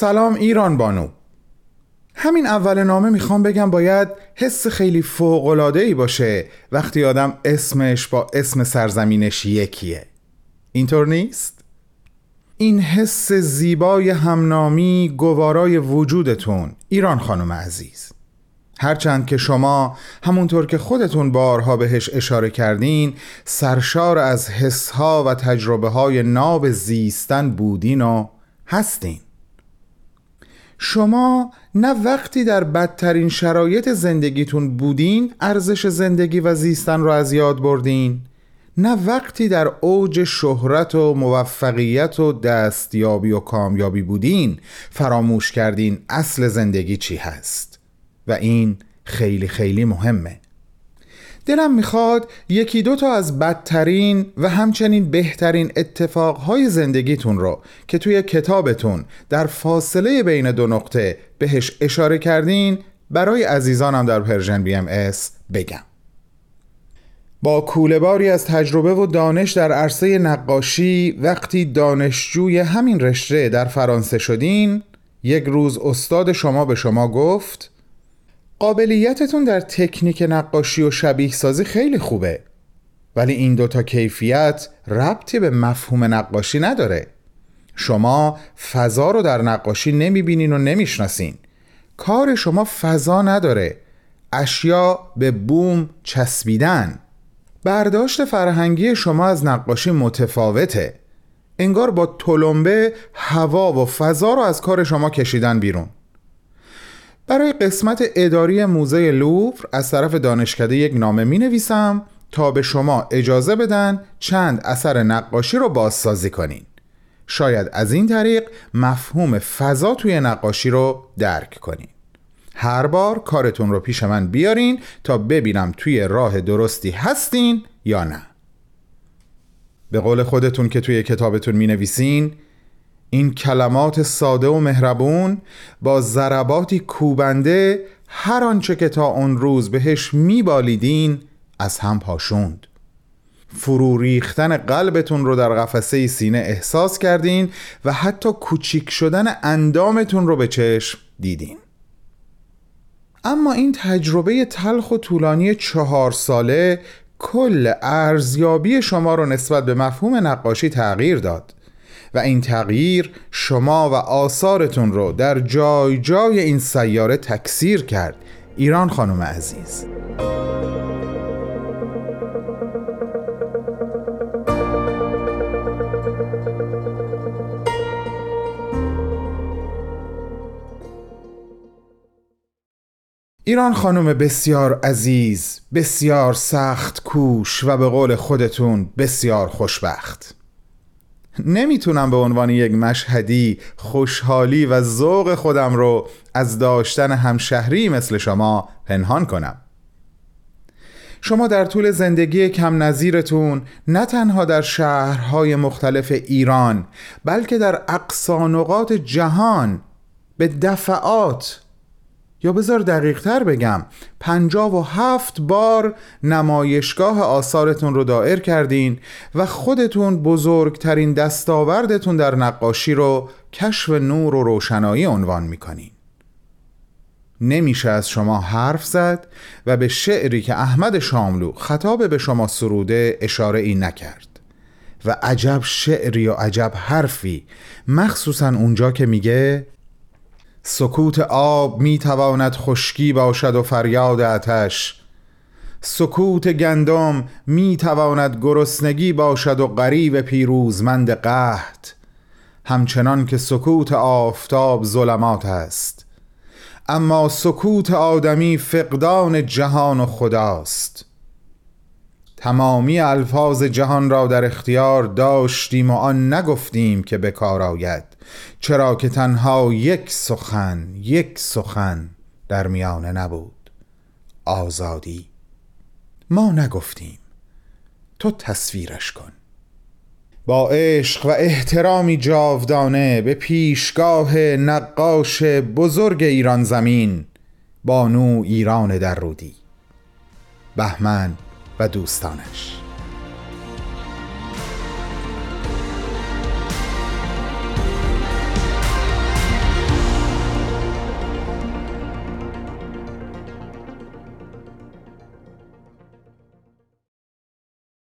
سلام ایران بانو. همین اول نامه می‌خوام بگم باید حس خیلی فوقلاده ای باشه وقتی آدم اسمش با اسم سرزمینش یکیه. اینطور نیست؟ این حس زیبای همنامی گوارای وجودتون ایران خانم عزیز. هرچند که شما همونطور که خودتون بارها بهش اشاره کردین سرشار از حسها و تجربه های ناب زیستن بودین و هستین. شما نه وقتی در بدترین شرایط زندگیتون بودین ارزش زندگی و زیستن رو از یاد بردین. نه وقتی در اوج شهرت و موفقیت و دستیابی و کامیابی بودین فراموش کردین اصل زندگی چی هست. و این خیلی خیلی مهمه. دلم می‌خواد یکی دو تا از بدترین و همچنین بهترین اتفاقهای زندگیتون رو که توی کتابتون در فاصله بین دو نقطه بهش اشاره کردین برای عزیزانم در Persian BMS بگم. با کولهباری از تجربه و دانش در عرصه نقاشی وقتی دانشجوی همین رشته در فرانسه شدین یک روز استاد شما به شما گفت قابلیتتون در تکنیک نقاشی و شبیه سازی خیلی خوبه. ولی این دوتا کیفیت ربطی به مفهوم نقاشی نداره. شما فضا رو در نقاشی نمی‌بینین و نمی‌شناسین. کار شما فضا نداره. اشیا به بوم چسبیدن. برداشت فرهنگی شما از نقاشی متفاوته. انگار با تلمبه هوا و فضا رو از کار شما کشیدن بیرون. برای قسمت اداری موزه لوور از طرف دانشکده یک نامه می نویسم تا به شما اجازه بدن چند اثر نقاشی رو بازسازی کنین. شاید از این طریق مفهوم فضا توی نقاشی رو درک کنین. هر بار کارتون رو پیش من بیارین تا ببینم توی راه درستی هستین یا نه. به قول خودتون که توی کتابتون می نویسین این کلمات ساده و مهربون با ضرباتی کوبنده هر آنچه که تا اون روز بهش میبالیدین از هم پاشوند. فرو ریختن قلبتون رو در قفسه سینه احساس کردین و حتی کوچیک شدن اندامتون رو به چشم دیدین. اما این تجربه تلخ و طولانی چهار ساله کل ارزیابی شما رو نسبت به مفهوم نقاشی تغییر داد. و این تغییر شما و آثارتون رو در جای جای این سیاره تکثیر کرد. ایران خانم عزیز. ایران خانم بسیار عزیز بسیار سخت کوش و به قول خودتون بسیار خوشبخت. نمی‌تونم به عنوان یک مشهدی خوشحالی و ذوق خودم رو از داشتن همشهری مثل شما پنهان کنم. شما در طول زندگی کم نظیرتون نه تنها در شهرهای مختلف ایران بلکه در اقصانقات جهان به دفعات یا بذار دقیق تر بگم. پنجاب و هفت بار نمایشگاه آثارتون رو دائر کردین و خودتون بزرگترین دستاوردتون در نقاشی رو کشف نور و روشنایی عنوان می‌کنین. نمیشه از شما حرف زد و به شعری که احمد شاملو خطاب به شما سروده اشاره ای نکرد. و عجب شعری و عجب حرفی مخصوصا اونجا که میگه سکوت آب می تواند خشکی باشد و فریاد آتش. سکوت گندم می تواند گرسنگی باشد و غریب پیروزمند قحط. همچنان که سکوت آفتاب ظلمات است. اما سکوت آدمی فقدان جهان و خداست. تمامی الفاظ جهان را در اختیار داشتیم و آن نگفتیم که به کار آید. چرا که تنها یک سخن یک سخن در میانه نبود. آزادی. ما نگفتیم. تو تصویرش کن. با عشق و احترامی جاودانه به پیشگاه نقاش بزرگ ایران زمین بانو ایران در رودی بهمن و دوستانش.